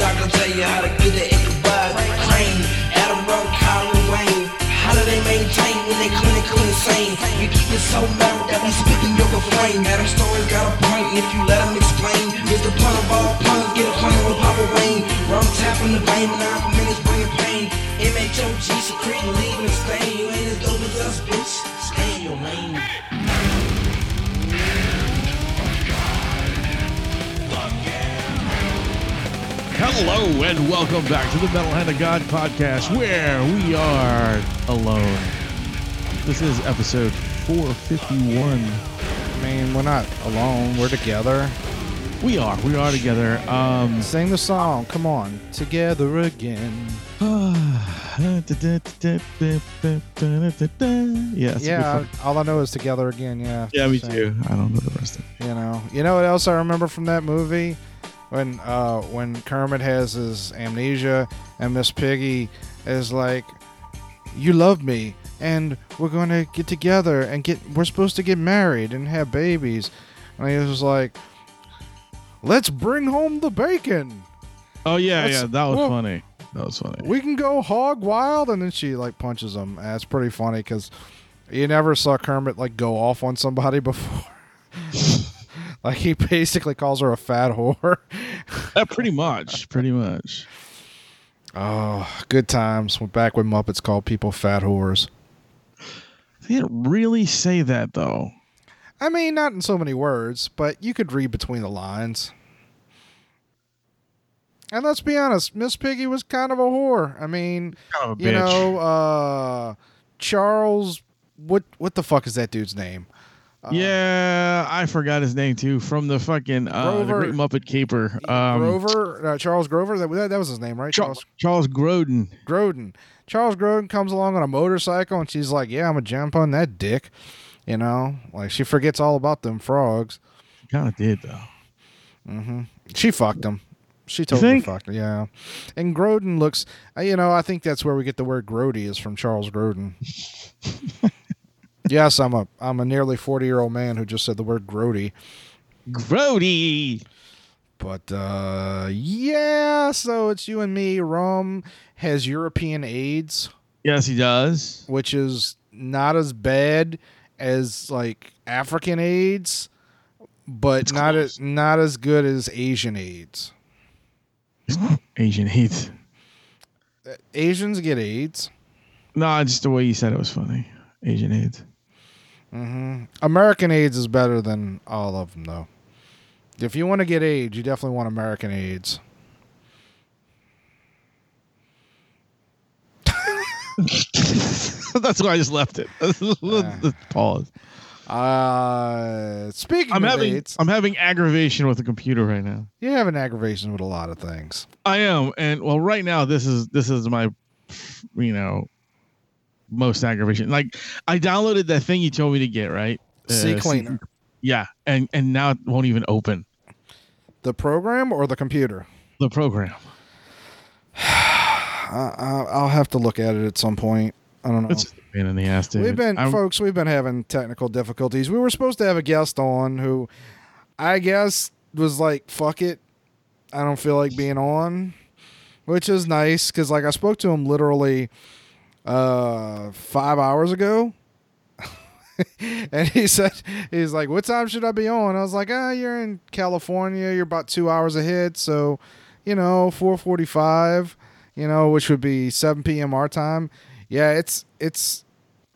The love doctor tell you how to get it Ichabod. Crane, Adam Rowe, Colin Wayne. How do they maintain when they clinically insane? You keep it so metal that we speaking your flame. Adam Story's got a point, and if you let him explain, here's the pun of all puns. Get a pun with Papa Wayne. Rum tapping the vein, and nine minutes bringing pain. MHOG secreting, leaving a stain. You ain't as dope as us, bitch. Hello and welcome back to the Metal Hand of God podcast where we are alone. This is episode 451. I mean, we're not alone. We're together. We are. We are together. Um Sing the song. Come on. Together again. yes. yeah, all I know is together again. Yeah. Yeah, me Same. too. I don't know the rest of it. You know. You know what else I remember from that movie? When uh when Kermit has his amnesia and Miss Piggy is like, "You love me, and we're gonna get together and get. We're supposed to get married and have babies." And he was like, "Let's bring home the bacon." Oh yeah, yeah, that was well- funny. That was funny. we can go hog wild and then she like punches him That's pretty funny because you never saw kermit like go off on somebody before like he basically calls her a fat whore Uh, pretty much, pretty much. oh good times we're back with muppets called people fat whores They didn't really say that though. i mean not in so many words but you could read between the lines and let's be honest miss piggy was kind of a whore i mean Kind of a you bitch. know uh charles what what the fuck is that dude's name yeah, I forgot his name too. From the fucking uh, the Great Muppet Caper. Um, Grover, uh, Charles Grover. That, that that was his name, right? Charles, Charles Grodin. Grodin. Charles Grodin comes along on a motorcycle, and she's like, "Yeah, I'm a jump on that dick," you know. Like she forgets all about them frogs. Kind of did though. Mm-hmm. She fucked him. She totally fucked him. Yeah. And Grodin looks, uh, you know, I think that's where we get the word Grody is from Charles Grodin. yes, I'm a I'm a nearly 40 year old man who just said the word Grody. Grody. But uh yeah, so it's you and me. Rum has European AIDS. Yes, he does. which is not as bad as like African AIDS, but It's not close. as not as good as Asian AIDS. Asian AIDS. Asians get AIDS. No, just the way you said it was funny. Asian hate. Hmm American AIDS is better than all of them, though. If you want to get AIDS, you definitely want American AIDS. That's why I just left it. Pause. Uh, speaking I'm of having AIDS, I'm having aggravation with the computer right now. you have an aggravation with a lot of things. I am, and well, right now this is this is my, you know, most aggravation. Like I downloaded that thing you told me to get, right? C Uh, cleaner, Yeah, and and now it won't even open the program or the computer. the program. I, I, I'll have to look at it at some point. I don't know. It's a pain in the ass, dude. We've been, I'm- folks, we've been having technical difficulties. We were supposed to have a guest on who I guess was like, fuck it. I don't feel like being on, which is nice because, like, I spoke to him literally uh, five hours ago. and he said, he's like, what time should I be on? I was like, ah, you're in California. You're about two hours ahead. So, you know, 445, you know, which would be 7 p.m. our time. Yeah, it's, it's,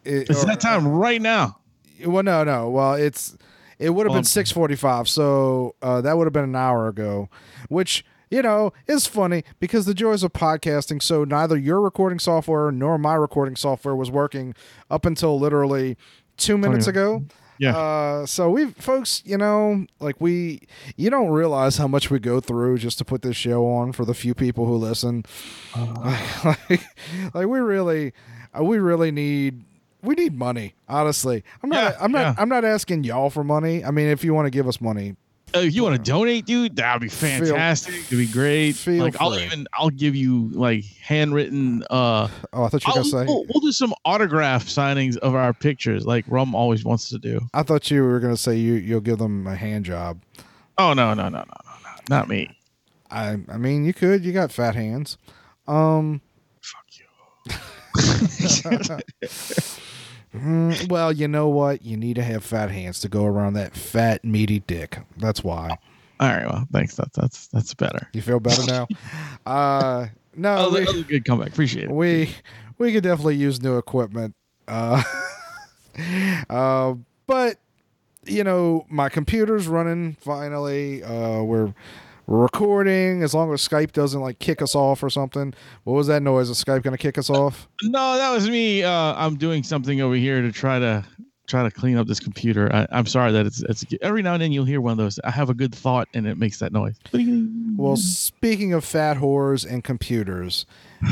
it, it's or- that time right now. well, no, no. Well, it's it would have Well, been six forty five, so uh, that would have been an hour ago, which you know is funny because the joys of podcasting. So neither your recording software nor my recording software was working up until literally two minutes yeah. ago. Yeah. Uh, so we, folks, you know, like we, you don't realize how much we go through just to put this show on for the few people who listen. like, like we really, uh, we really need, we need money. Honestly, I'm not, Yeah, I'm not, yeah. I'm not asking y'all for money. I mean, if you want to give us money, Uh, if you want to donate, dude, that would be fantastic. It'd be great. Feel like I'll even I'll give you like handwritten. uh Oh, I thought you were I'll, gonna say. we'll, we'll do some autograph signings of our pictures, like Rum always wants to do. I thought you were gonna say you you'll give them a hand job. Oh no no no no no no, not me. I I mean you could. You got fat hands. Um. Fuck you. mm, well, you know what? You need to have fat hands to go around that fat meaty dick. That's why. All right, well, thanks. That's that's that's better. You feel better now? uh. No. Oh, we- that was a good comeback. Appreciate it. we we could definitely use new equipment uh uh but you know my computer's running finally uh we're we're recording as long as skype doesn't like kick us off or something what was that noise is skype gonna kick us off No, that was me. Uh, I'm doing something over here to try to try to clean up this computer. I, I'm sorry that it's it's every now and then you'll hear one of those. I have a good thought and it makes that noise. well speaking of fat whores and computers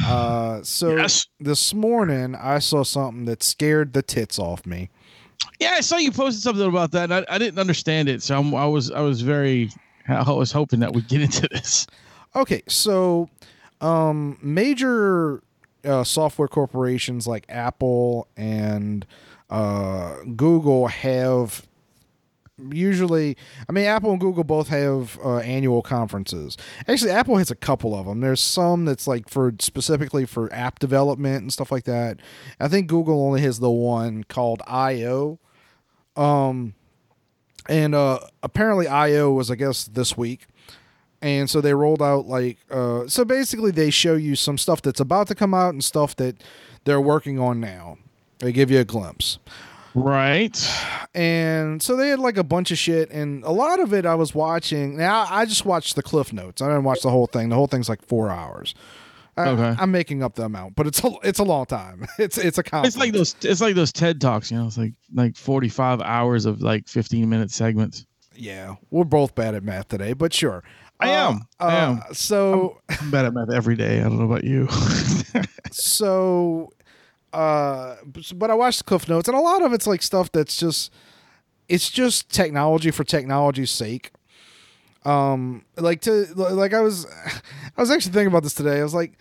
uh so Yes. this morning i saw something that scared the tits off me Yeah, I saw you posted something about that. And I, I didn't understand it, so I'm, I was I was very I was hoping that we'd get into this. Okay, so um, major uh, software corporations like Apple and uh, Google have usually i mean apple and google both have uh, annual conferences. Actually apple has a couple of them. There's some that's like for specifically for app development and stuff like that. I think google only has the one called io um and uh apparently io was i guess this week. And so they rolled out like uh so basically they show you some stuff that's about to come out and stuff that they're working on now. They give you a glimpse. Right. and so they had like a bunch of shit and a lot of it i was watching. Now i just watched the cliff notes. I didn't watch the whole thing. The whole thing's like four hours I, Okay. i'm making up the amount but it's a it's a long time it's it's a conference. It's like those it's like those TED talks, you know. It's like like 45 hours of like 15 minute segments. yeah we're both bad at math today but sure I am. Uh, I uh, am. so I'm bad at math every day. I don't know about you. so uh but i watched the cliff notes and a lot of it's like stuff that's just it's just technology for technology's sake um like to like i was i was actually thinking about this today i was like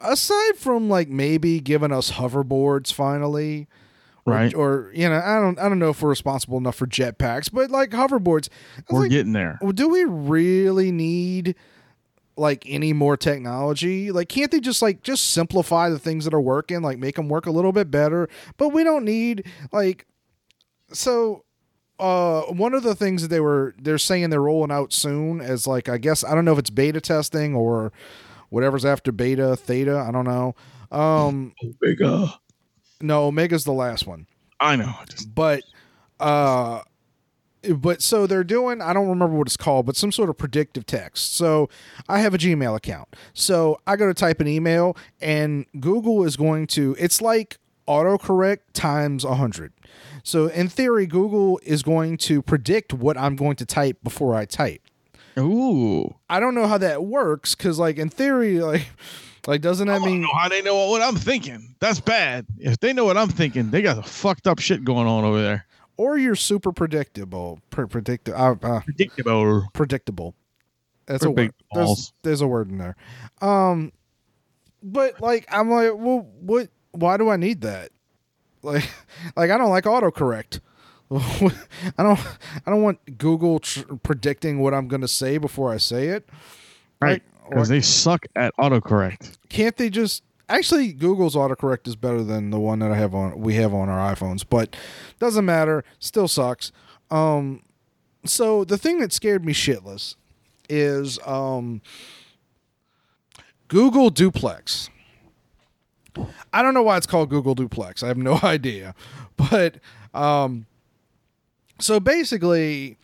aside from like maybe giving us hoverboards finally or- Right. or, you know i don't i don't know if we're responsible enough for jetpacks but like hoverboards We're like, getting there. well, do we really need like any more technology? Like, can't they just like just simplify the things that are working, like make them work a little bit better? But we don't need like so. Uh, one of the things that they were they're saying they're rolling out soon is like I guess I don't know if it's beta testing or whatever's after beta theta I don't know. Um, Bigger. no, Omega's the last one I know. Just but uh but so they're doing i don't remember what it's called but some sort of predictive text so i have a gmail account so i go to type an email and google is going to it's like autocorrect times a 100 so in theory google is going to predict what i'm going to type before i type ooh. i don't know how that works because like in theory like like doesn't that I don't mean know how they know what I'm thinking. That's bad. If they know what I'm thinking, they got some fucked up shit going on over there. or you're super predictable pre- uh, uh, Predictable. predictable. That's a word. There's, there's a word in there. Um, but like I'm like, well, what? Why do I need that? Like, like I don't like autocorrect. I don't. I don't want Google tr- predicting what I'm going to say before I say it. Right. Or Because they suck at autocorrect. can't they just? Actually, Google's autocorrect is better than the one that I have on we have on our iPhones, but doesn't matter. Still sucks. Um, so the thing that scared me shitless is um, Google Duplex. I don't know why it's called Google Duplex. I have no idea, but um, so basically,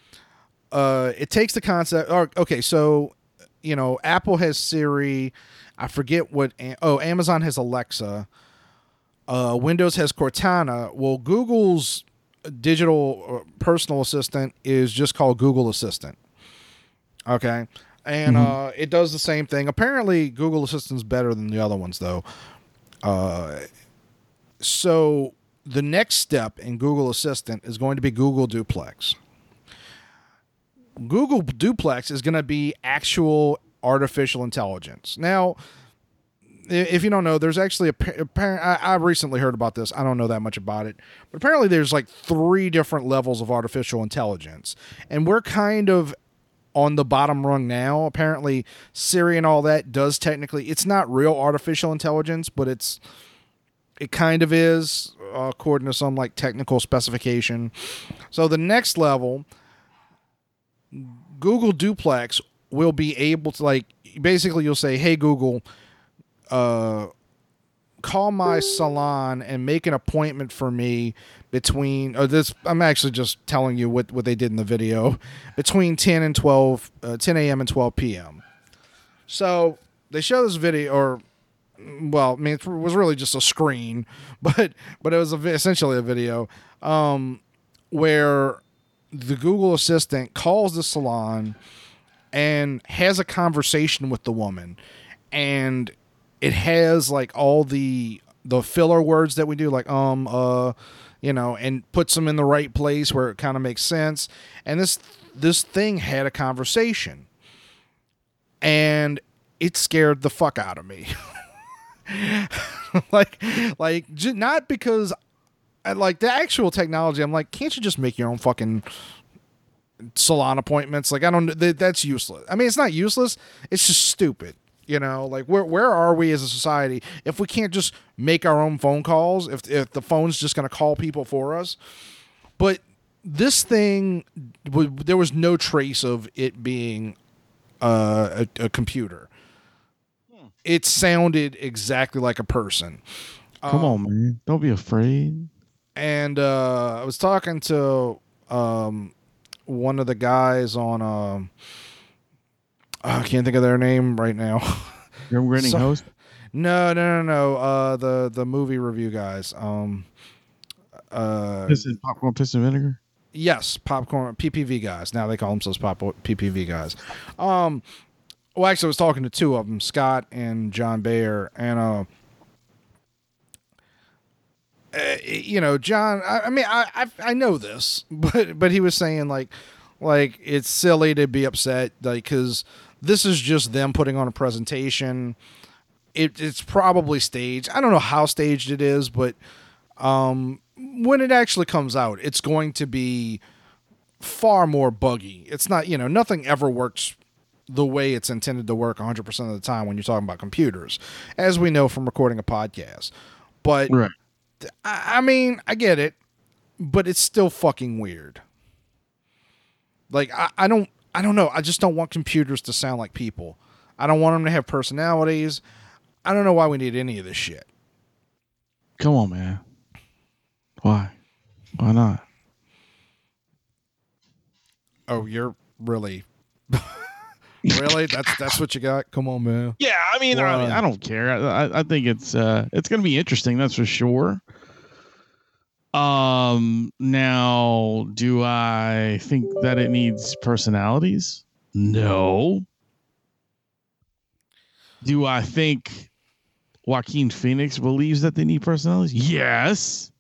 uh, it takes the concept. Or, okay, so you know, Apple has Siri. I forget what. Oh, Amazon has Alexa. Uh, Windows has Cortana. Well, Google's digital uh, personal assistant is just called Google Assistant. Okay. And uh, it does the same thing. Apparently, Google Assistant's better than the other ones, though. So the next step in Google Assistant is going to be Google Duplex. Google Duplex is going to be actual artificial intelligence. Now, if you don't know, there's actually a I recently heard about this. I don't know that much about it, but apparently there's like three different levels of artificial intelligence, and we're kind of on the bottom rung now. Apparently, Siri and all that does technically. It's not real artificial intelligence, but it's it kind of is uh, according to some like technical specification. So the next level, Google Duplex will be able to like basically you'll say, "Hey Google, uh, call my salon and make an appointment for me between." Oh, this I'm actually just telling you what what they did in the video between 10 and 12, uh, 10 a.m. and 12 p.m. So they show this video, or well, I mean, it was really just a screen, but but it was a, essentially a video um, where the Google Assistant calls the salon and has a conversation with the woman, and it has like all the the filler words that we do, like um uh, you know, and puts them in the right place where it kind of makes sense. And this this thing had a conversation, and it scared the fuck out of me. like like not because I like the actual technology. I'm like, can't you just make your own fucking salon appointments? Like, I don't. Th- that's useless. I mean, it's not useless. It's just stupid. You know, like where where are we as a society if we can't just make our own phone calls? If if the phone's just going to call people for us, but this thing, there was no trace of it being uh, a, a computer. It sounded exactly like a person. Come on, man. Don't be afraid. and uh, I was talking to um, one of the guys on. Um, I can't think of their name right now. Grim grinning So- host. no, no, no, no. Uh, the the movie review guys. Um, uh, Piston, popcorn, piss and vinegar. yes, popcorn PPV guys. Now they call themselves pop PPV guys. Um, well, actually, I was talking to two of them, Scott and John Bayer, and uh, uh, you know, John. I, I mean, I, I I know this, but but he was saying like like it's silly to be upset like because this is just them putting on a presentation. It, it's probably staged. I don't know how staged it is, but um, when it actually comes out, it's going to be far more buggy. It's not, you know, nothing ever works the way it's intended to work 100% of the time when you're talking about computers, as we know from recording a podcast. But Right. I, I mean, I get it, but it's still fucking weird. Like I, I don't I don't know. I just don't want computers to sound like people. I don't want them to have personalities. I don't know why we need any of this shit. Come on, man. Why? Why not? Oh, you're really Really? That's that's what you got? Come on, man. Yeah, I mean, I, Why? I don't care. I, I- I think it's uh, it's going to be interesting. That's for sure. Um, now, do I think that it needs personalities? No. Do I think Joaquin Phoenix believes that they need personalities? Yes.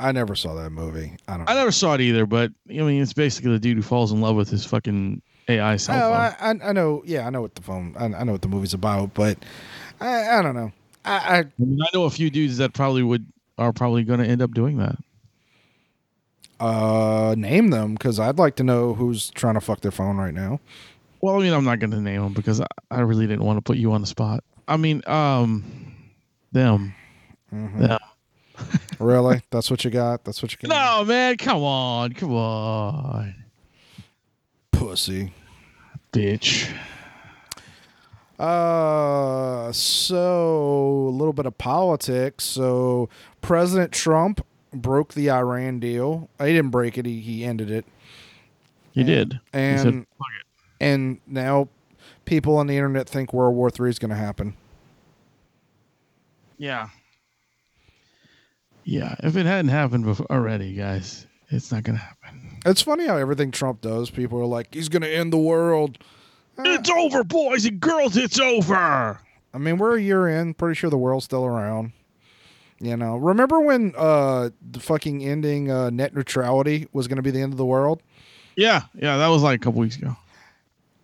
I never saw that movie. I don't I know. never saw it either, but I mean, it's basically the dude who falls in love with his fucking AI cell Oh, phone. I, I, I know. Yeah, I know what the phone. I, I know what the movie's about, but I, I don't know. I, I I mean, I know a few dudes that probably would are probably going to end up doing that. uh name them because I'd like to know who's trying to fuck their phone right now. Well, I mean, I'm not going to name them because I, I really didn't want to put you on the spot. I mean, um, them. Mhm. Yeah. really? That's what you got? That's what you got? No, man, come on, come on, pussy. bitch. Uh, so a little bit of politics. So President Trump broke the Iran deal. He didn't break it. He he ended it. You did. He And said, and now people on the internet think World War Three is going to happen. Yeah. Yeah. If it hadn't happened before already, guys, it's not going to happen. It's funny how everything Trump does, people are like, he's going to end the world. It's over, boys and girls. It's over. I mean, we're a year in. Pretty sure the world's still around. You know, remember when uh the fucking ending uh, net neutrality was going to be the end of the world? Yeah, yeah, that was like a couple weeks ago.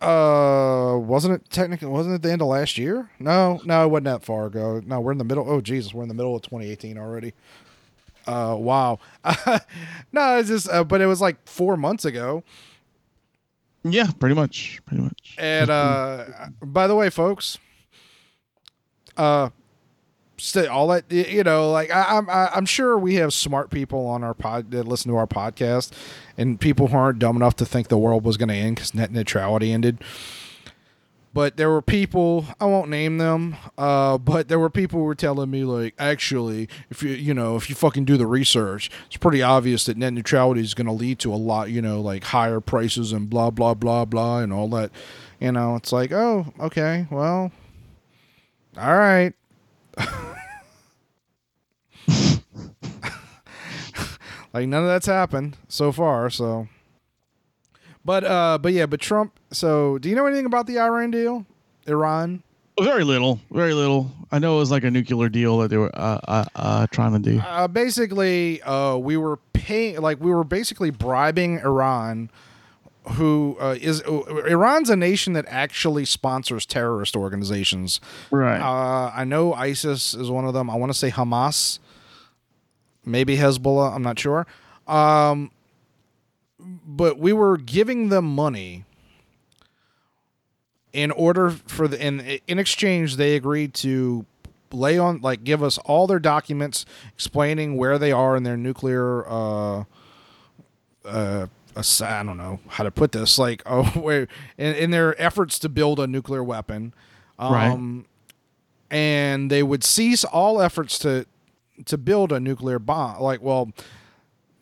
Uh, wasn't it technically? Wasn't it the end of last year? No, no, it wasn't that far ago. No, we're in the middle. Oh Jesus, we're in the middle of 2018 already. Uh, wow. no, it's just. Uh, but it was like four months ago. Yeah, pretty much, pretty much. And uh, by the way, folks, uh, stay all that you know, like I, I'm I- I'm sure we have smart people on our pod that listen to our podcast, and people who aren't dumb enough to think the world was going to end because net neutrality ended. But there were people I won't name them, uh, but there were people who were telling me like, actually, if you you know if you fucking do the research, it's pretty obvious that net neutrality is going to lead to a lot, you know, like higher prices and blah blah blah blah and all that. You know, it's like, oh, okay, well, all right. like none of that's happened so far, so. But uh, but yeah, but Trump. So, do you know anything about the Iran deal? Iran. Very little, very little. I know it was like a nuclear deal that they were uh, uh, uh, trying to do. Uh, basically, uh, we were paying, like, we were basically bribing Iran, who uh, is uh, Iran's a nation that actually sponsors terrorist organizations. Right. Uh, I know ISIS is one of them. I want to say Hamas, maybe Hezbollah. I'm not sure. Um, but we were giving them money in order for the in in exchange they agreed to lay on like give us all their documents explaining where they are in their nuclear uh uh I don't know how to put this like oh where in, in their efforts to build a nuclear weapon. Um and they would cease all efforts to to build a nuclear bomb like well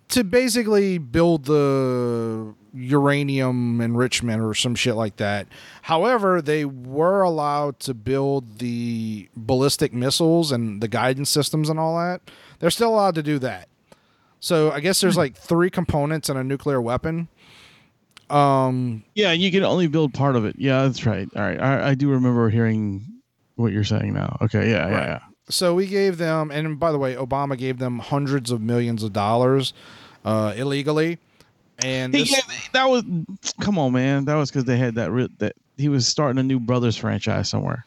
to basically build the uranium enrichment or some shit like that. However, they were allowed to build the ballistic missiles and the guidance systems and all that. They're still allowed to do that. So I guess there's like three components in a nuclear weapon. Um, yeah, you can only build part of it. Yeah, that's right. All right, I, I do remember hearing what you're saying now. Okay, yeah, yeah, yeah. So we gave them, and by the way, Obama gave them hundreds of millions of dollars uh, illegally. And this, that was come on, man. That was because they had that re- that he was starting a new Brothers franchise somewhere.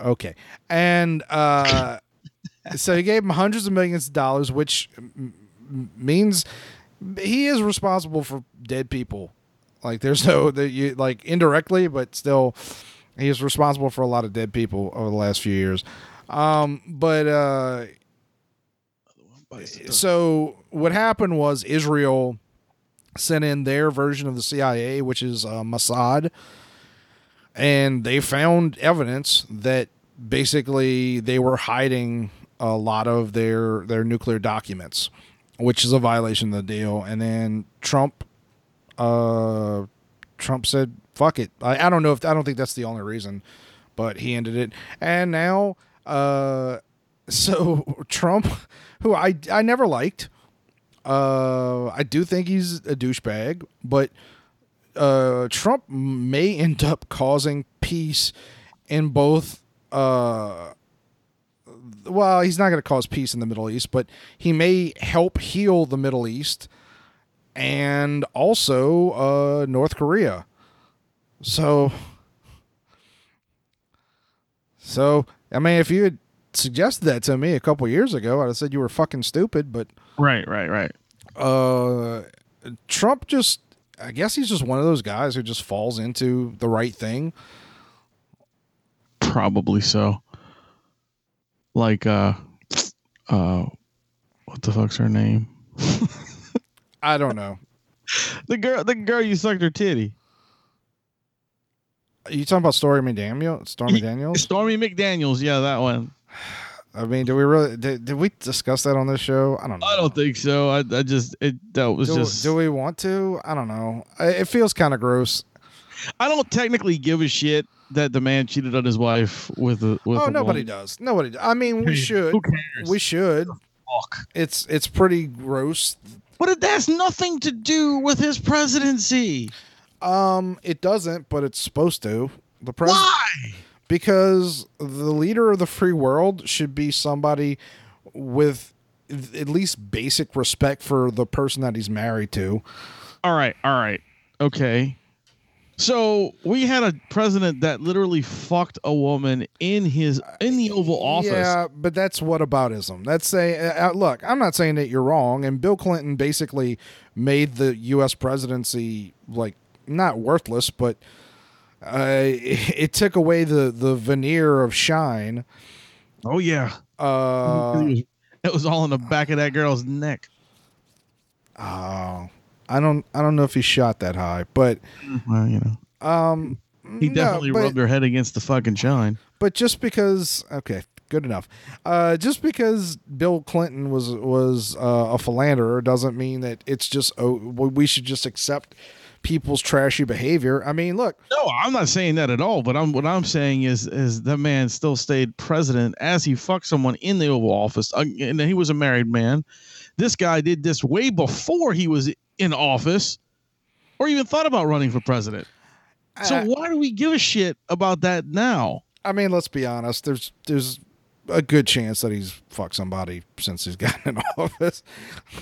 Okay. And uh, so he gave him hundreds of millions of dollars, which m- means he is responsible for dead people. Like there's no that you like indirectly, but still, he is responsible for a lot of dead people over the last few years. Um, but uh, so what happened was Israel sent in their version of the CIA, which is uh, Mossad, and they found evidence that basically they were hiding a lot of their their nuclear documents, which is a violation of the deal. And then Trump, uh, Trump said, "Fuck it." I, I don't know if I don't think that's the only reason, but he ended it. And now, uh, so Trump, who I I never liked, uh, I do think he's a douchebag, but uh, Trump may end up causing peace in both. Uh, well, he's not going to cause peace in the Middle East, but he may help heal the Middle East and also uh, North Korea. So, so I mean, if you had suggested that to me a couple years ago, I'd have said you were fucking stupid. But Right, right, right. uh, Trump just, I guess he's just one of those guys who just falls into the right thing. Probably so. Like uh uh what the fuck's her name? I don't know. The girl the girl you sucked her titty. Are you talking about Stormy Daniels? Stormy Daniels? Stormy McDaniels, yeah, that one. I mean, do we really did, did we discuss that on this show? I don't know. I don't think so. I, I just it that was do, just do we want to? I don't know. It feels kind of gross. I don't technically give a shit that the man cheated on his wife with a with oh, a nobody woman. does. Nobody. Does. I mean, we should. Who cares? We should. Fuck. It's it's pretty gross. But it has nothing to do with his presidency. Um, it doesn't, but it's supposed to. The president. Why? because the leader of the free world should be somebody with at least basic respect for the person that he's married to. All right, all right, okay. So we had a president that literally fucked a woman in his in the Oval Office. Yeah, but that's whataboutism. That's say, uh, uh, look, I'm not saying that you're wrong. And Bill Clinton basically made the U.S. presidency like not worthless, but uh, it, it took away the the veneer of shine. Oh yeah, Uh, it was all in the back of that girl's neck. oh, I don't, I don't know if he shot that high, but Well, you know, um, he no, definitely but- rubbed her head against the fucking shine. But just because, okay, good enough. Uh, just because Bill Clinton was was uh, a philanderer doesn't mean that it's just oh we should just accept people's trashy behavior. I mean, look, No, I'm not saying that at all. But I'm what I'm saying is is that man still stayed president as he fucked someone in the Oval Office, uh, and he was a married man. This guy did this way before he was in office, or even thought about running for president. So why do we give a shit about that now? I mean, let's be honest. There's there's a good chance that he's fucked somebody since he's gotten in office.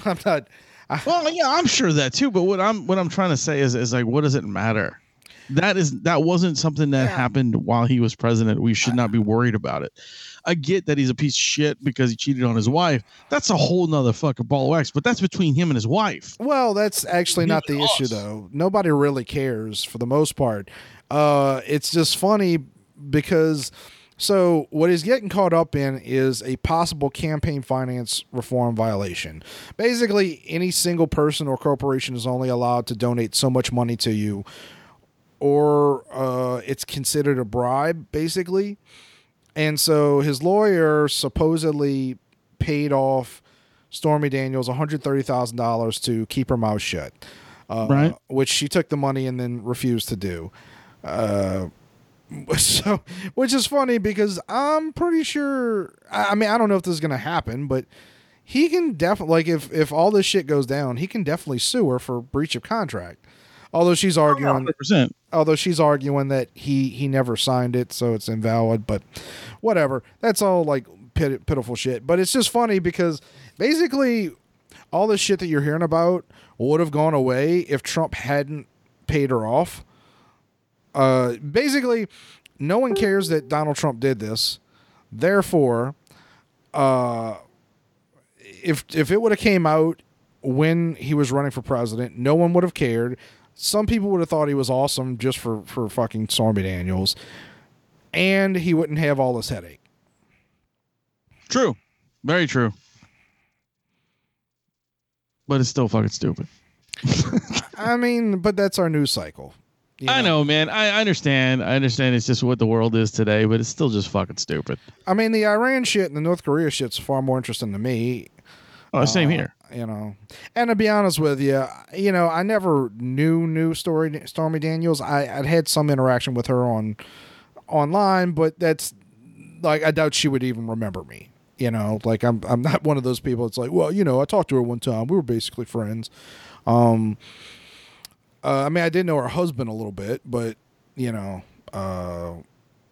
I'm not. I, Well, yeah, I'm sure that too. But what I'm what I'm trying to say is is like, what does it matter? That is that wasn't something that Yeah. happened while he was president. We should not be worried about it. I get that he's a piece of shit because he cheated on his wife. That's a whole nother fucking ball of wax. But that's between him and his wife. Well, that's actually not the Even issue, though. Nobody really cares for the most part. Uh, it's just funny because so what he's getting caught up in is a possible campaign finance reform violation. Basically, any single person or corporation is only allowed to donate so much money to you, or uh, it's considered a bribe, basically. And so his lawyer supposedly paid off Stormy Daniels $130,000 to keep her mouth shut. Uh, Right. Which she took the money and then refused to do. Uh, so, which is funny because I'm pretty sure. I I mean, I don't know if this is going to happen, but he can definitely, like, if, if all this shit goes down, he can definitely sue her for breach of contract. Although she's arguing, 100%. although she's arguing that he he never signed it, so it's invalid. But whatever, that's all like pit, pitiful shit. But it's just funny because basically all this shit that you're hearing about would have gone away if Trump hadn't paid her off. Uh, basically, no one cares that Donald Trump did this. Therefore, uh, if if it would have came out when he was running for president, no one would have cared. Some people would have thought he was awesome just for for fucking Stormy Daniels, and he wouldn't have all this headache. True. Very true. But it's still fucking stupid. I mean, but that's our news cycle. You I know, man. I I understand. I understand it's just what the world is today, but it's still just fucking stupid. I mean, the Iran shit and the North Korea shit's far more interesting to me. Oh, same Uh, here. You know, and to be honest with you, you know, I never knew knew story Stormy Daniels. I I'd had some interaction with her on online, but that's like I doubt she would even remember me. You know, like I'm I'm not one of those people. It's like, well, you know, I talked to her one time. We were basically friends. Um, uh, I mean, I did know her husband a little bit, but you know, uh,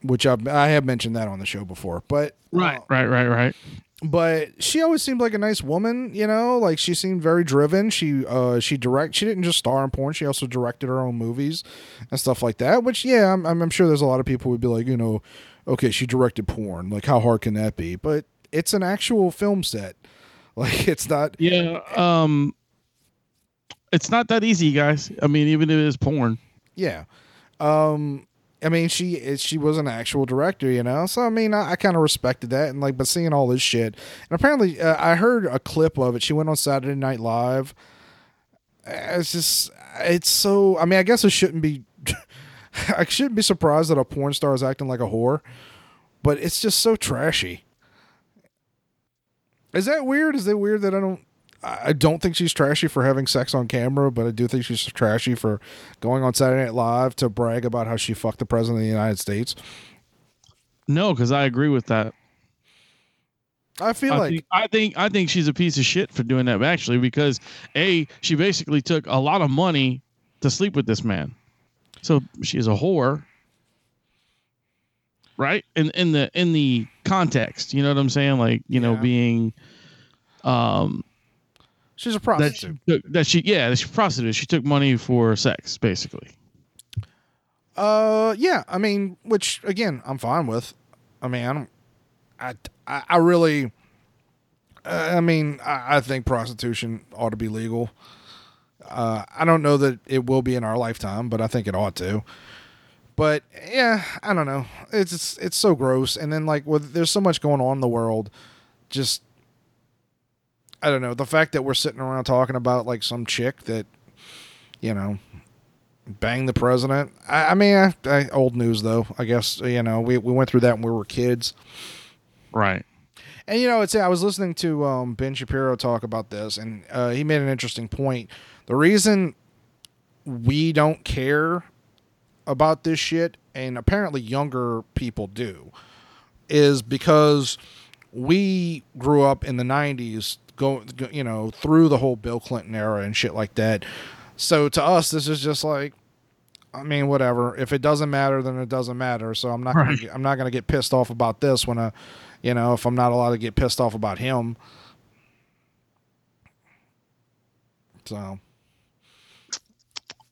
which I've, I have mentioned that on the show before. But uh, Right, right, right. but she always seemed like a nice woman, you know, like she seemed very driven. She uh she direct she didn't just star in porn, she also directed her own movies and stuff like that, which yeah, I'm I'm sure there's a lot of people who would be like, you know, okay, she directed porn. Like how hard can that be? But it's an actual film set. Like it's not Yeah. Um, it's not that easy, guys. I mean, even if it is porn. yeah. Um I mean, she she was an actual director, you know. So I mean, I, I kind of respected that, and like, but seeing all this shit, and apparently, uh, I heard a clip of it. She went on Saturday Night Live. It's just, it's so. I mean, I guess it shouldn't be. I shouldn't be surprised that a porn star is acting like a whore, but it's just so trashy. Is that weird? Is that weird that I don't? I don't think she's trashy for having sex on camera, but I do think she's trashy for going on Saturday Night Live to brag about how she fucked the president of the United States. No, because I agree with that. I feel I like think I think I think she's a piece of shit for doing that actually because a she basically took a lot of money to sleep with this man, so she's a whore, right? In in the in the context, you know what I'm saying? Like you know being, um, She's a that prostitute. she took, that she yeah, that she prostitute. She took money for sex, basically. Uh, yeah. I mean, which again, I'm fine with. I mean, I. I I, I really. uh, I mean, I, I think prostitution ought to be legal. Uh, I don't know that it will be in our lifetime, but I think it ought to. But yeah, I don't know. It's it's, it's so gross, and then like with there's so much going on in the world, just I don't know. The fact that we're sitting around talking about like some chick that, you know, bang the president. I, I mean, I, I, old news though. I guess you know we we went through that when we were kids. Right. And you know, it's I was listening to um, Ben Shapiro talk about this, and uh, he made an interesting point. The reason we don't care about this shit, and apparently younger people do, is because we grew up in the '90s, go, go you know, through the whole Bill Clinton era and shit like that. So to us, this is just like, I mean, whatever. If it doesn't matter, then it doesn't matter. So I'm not, gonna get, I'm not gonna get pissed off about this when I, you know, if I'm not allowed to get pissed off about him. So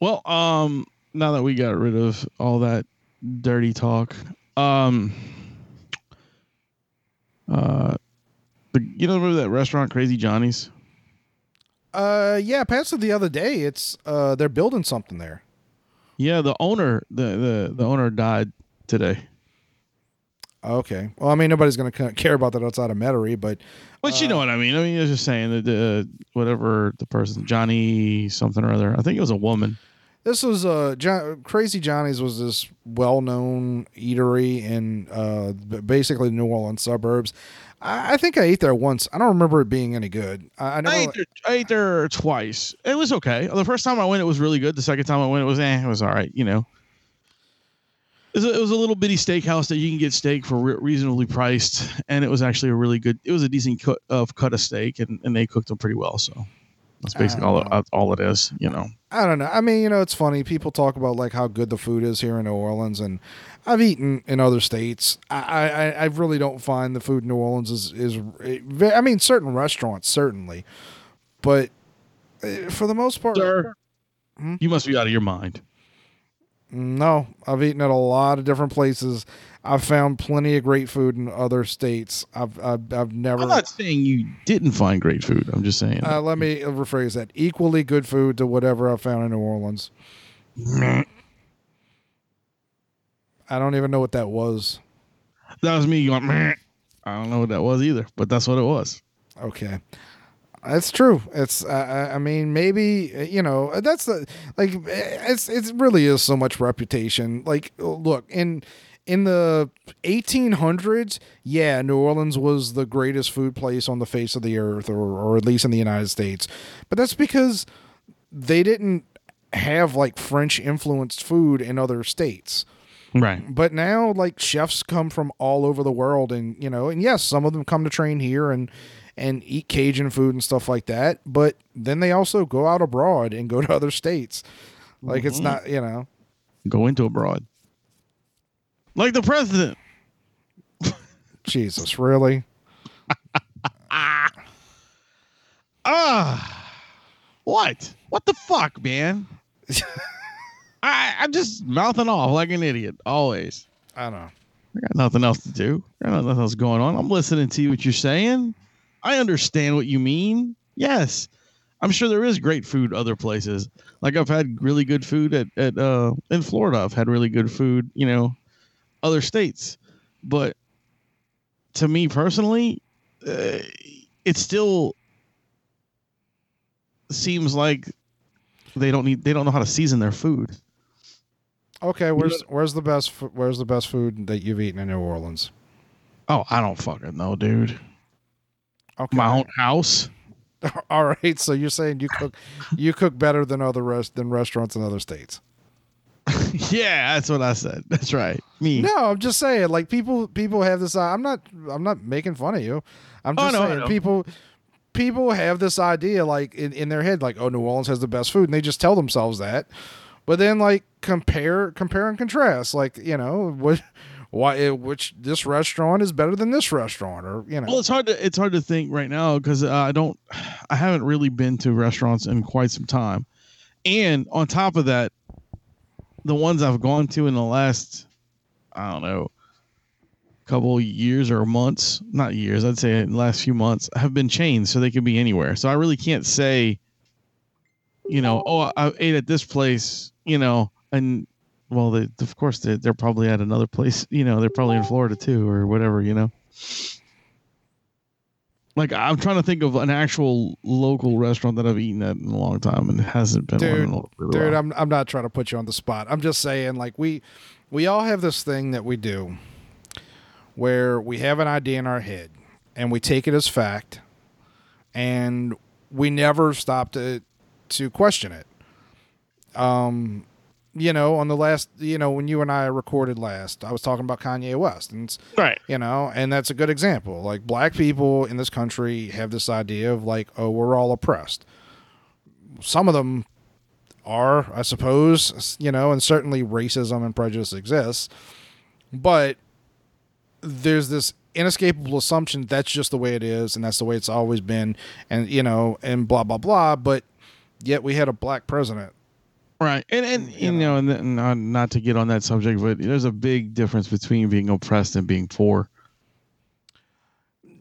Well, um, now that we got rid of all that dirty talk, um, uh, the, you know, remember that restaurant, Crazy Johnny's? Uh, yeah, passed it the other day. It's uh, they're building something there. Yeah, the owner, the the the owner died today. Okay. Well, I mean, nobody's gonna care about that outside of Metairie, but But you know what I mean. I mean, I was just saying that the whatever the person, Johnny something or other. I think it was a woman. this was uh, John, Crazy Johnny's was this well-known eatery in uh, basically the New Orleans suburbs. I, I think I ate there once. I don't remember it being any good. I, I never. I ate, there, I ate there twice. It was okay. The first time I went, it was really good. The second time I went, it was eh, it was all right. You know, it was a, it was a little bitty steakhouse that you can get steak for re- reasonably priced, and it was actually a really good. It was a decent cut of cut of steak, and, and they cooked them pretty well. So that's basically all it, all it is. You know. I don't know. I mean, you know, it's funny. People talk about like how good the food is here in New Orleans, and I've eaten in other states. I I, I really don't find the food in New Orleans is is. I mean, certain restaurants certainly, but uh, for the most part, Sir, Hmm? you must be out of your mind. no. I've eaten at a lot of different places. I've found plenty of great food in other states. I've I've, I've never. I'm not saying you didn't find great food. I'm just saying. uh, let me rephrase that. Equally good food to whatever I found in New Orleans. I don't even know what that was. that was me going. Meh. I don't know what that was either, but that's what it was. Okay. That's true. It's. Uh, I- I mean, maybe you know. That's the like. It's. It really is so much reputation. Like, look in in the 1800s. Yeah, New Orleans was the greatest food place on the face of the earth, or or at least in the United States. But that's because they didn't have like French influenced food in other states Right. but now like chefs come from all over the world and you know and yes some of them come to train here and and eat cajun food and stuff like that but then they also go out abroad and go to other states like it's not you know Go into abroad. Like the president. jesus really Ah. What? What the fuck, man? I, I'm just mouthing off like an idiot, always. i don't know I got nothing else to do. I got nothing else going on. I'm listening to you. what you're saying. I understand what you mean. Yes. I'm sure there is great food other places. Like I've had really good food at, at uh in Florida. I've had really good food, you know, other states. But to me personally, uh, it still seems like they don't need they don't know how to season their food. Okay where's where's the best where's the best food that you've eaten in new orleans Oh, I don't fucking know, dude. okay My own house. all right so you're saying you cook you cook better than other rest than restaurants in other states yeah, that's what I said. That's right. Me. No, I'm just saying, like people, people have this. I'm not, I'm not making fun of you. I'm Oh, just no, saying, people, people have this idea, like in, in their head, like, oh, New Orleans has the best food, and they just tell themselves that. But then, like, compare, compare and contrast. Like, you know, what, why it, which this restaurant is better than this restaurant or you know Well, it's hard to it's hard to think right now because uh, I don't, I haven't really been to restaurants in quite some time, and on top of that, the ones I've gone to in the last, I don't know, couple years or months, not years, I'd say last few months have been chains, so they could be anywhere. So I really can't say, you know, oh, I ate at this place, you know, and well, they, of course they, they're probably at another place, you know, they're probably in Florida too or whatever, you know. Like I'm trying to think of an actual local restaurant that I've eaten at in a long time, and it hasn't been Dude, one really dude while. I'm, I'm not trying to put you on the spot i'm just saying like we we all have this thing that we do where we have an idea in our head and we take it as fact and we never stop to to question it um you know on the last you know when you and i recorded last i was talking about kanye west and it's right. you know and that's a good example like black people in this country have this idea of like oh we're all oppressed some of them are i suppose you know and certainly racism and prejudice exists but there's this inescapable assumption that's just the way it is and that's the way it's always been and you know and blah blah blah but yet we had a black president Right, and and you know, and then, not, not to get on that subject, but there's a big difference between being oppressed and being poor.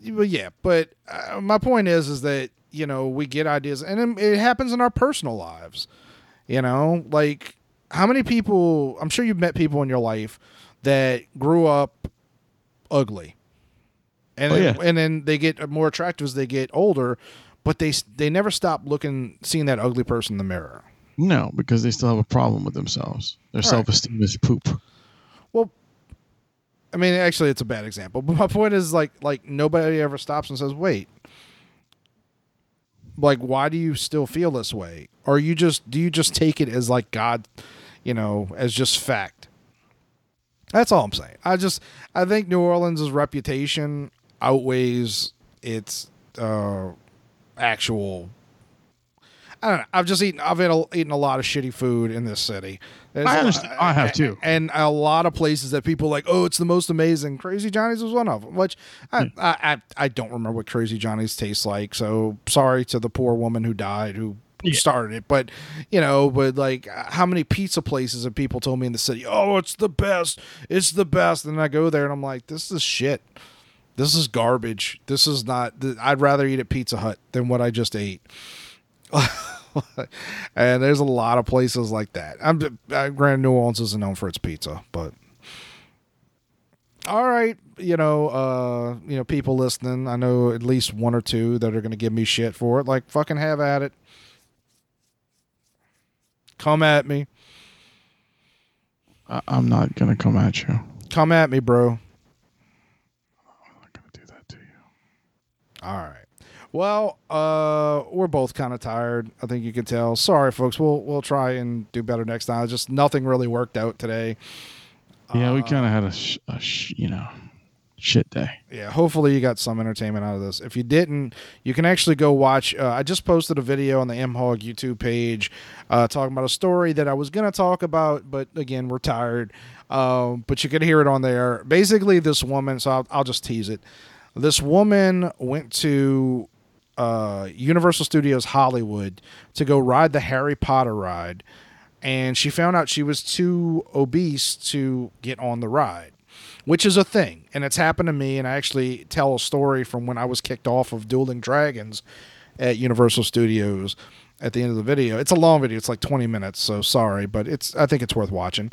Well, yeah, but uh, my point is, is that you know we get ideas, and it, it happens in our personal lives. You know, like how many people? I'm sure you've met people in your life that grew up ugly, and Oh, then, yeah. and then they get more attractive as they get older, but they they never stop looking, seeing that ugly person in the mirror. No, because they still have a problem with themselves. Their Right. self esteem is poop. Well, I mean, actually, it's a bad example, but my point is like like nobody ever stops and says, "Wait, like why do you still feel this way?" Or you just do you just take it as like God, you know, as just fact? That's all I'm saying. I just I think New Orleans' reputation outweighs its uh, actual. I don't know. I've just eaten. I've eaten a, eaten a lot of shitty food in this city. There's I a lot- understand. I have too. and a lot of places that people like, oh, it's the most amazing. Crazy Johnny's was one of them, which I, Hmm. I, I, I don't remember what Crazy Johnny's tastes like. So sorry to the poor woman who died who Yeah. started it. But, you know, but like how many pizza places have people told me in the city, oh, it's the best. It's the best. And I go there and I'm like, this is shit. This is garbage. This is not, I'd rather eat at Pizza Hut than what I just ate. and there's a lot of places like that. I'm uh, granted New Orleans isn't known for its pizza, but all right, you know, uh, you know, people listening, I know at least one or two that are going to give me shit for it. Like, fucking have at it. Come at me. I, I'm not gonna come at you. Come at me, bro. I'm not gonna do that to you. All right. Well, uh, we're both kind of tired. I think you can tell. Sorry, folks. We'll we'll try and do better next time. Just nothing really worked out today. Yeah, we Uh, kind of had a, sh- a sh- you know, shit day. yeah hopefully you got some entertainment out of this if you didn't you can actually go watch uh, i just posted a video on the MHOG youtube page uh, talking about a story that i was going to talk about but again we're tired um, but you can hear it on there basically this woman so I'll, I'll just tease it this woman went to uh, universal studios hollywood to go ride the harry potter ride and she found out she was too obese to get on the ride which is a thing. And it's happened to me and i actually tell a story from when i was kicked off of dueling dragons at universal studios at the end of the video. It's a long video. It's like 20 minutes so sorry but it's i think it's worth watching.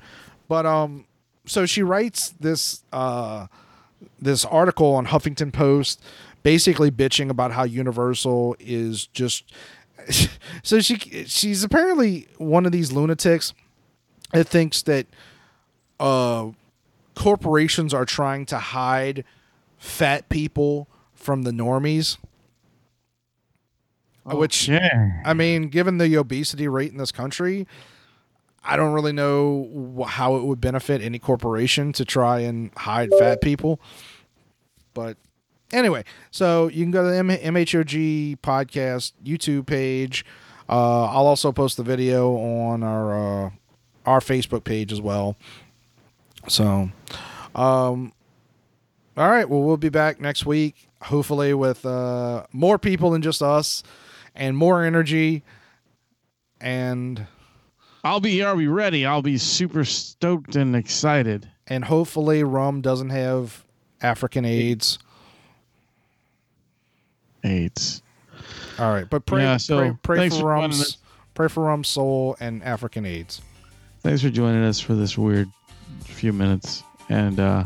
But um so she writes this uh this article on huffington post basically bitching about how universal is just so she she's apparently one of these lunatics that thinks that uh corporations are trying to hide fat people from the normies. Which yeah, I mean, given the obesity rate in this country, I don't really know how it would benefit any corporation to try and hide fat people. But anyway, so you can go to the M- MHOG podcast YouTube page. Uh, I'll also post the video on our uh, our Facebook page as well. So, Um, all right. Well, we'll be back next week, hopefully with uh, more people than just us and more energy. And I'll be here. I'll be ready. I'll be super stoked and excited. and hopefully rum doesn't have African AIDS. AIDS. All right, but pray Yeah, so pray, pray thanks for for rum's pray for rum's soul and African AIDS. Thanks for joining us for this weird few minutes. And uh,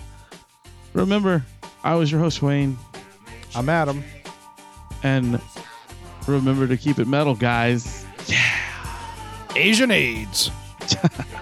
remember, I was your host, Wayne. I'm Adam. And remember to keep it metal, guys. Yeah, Asian AIDS.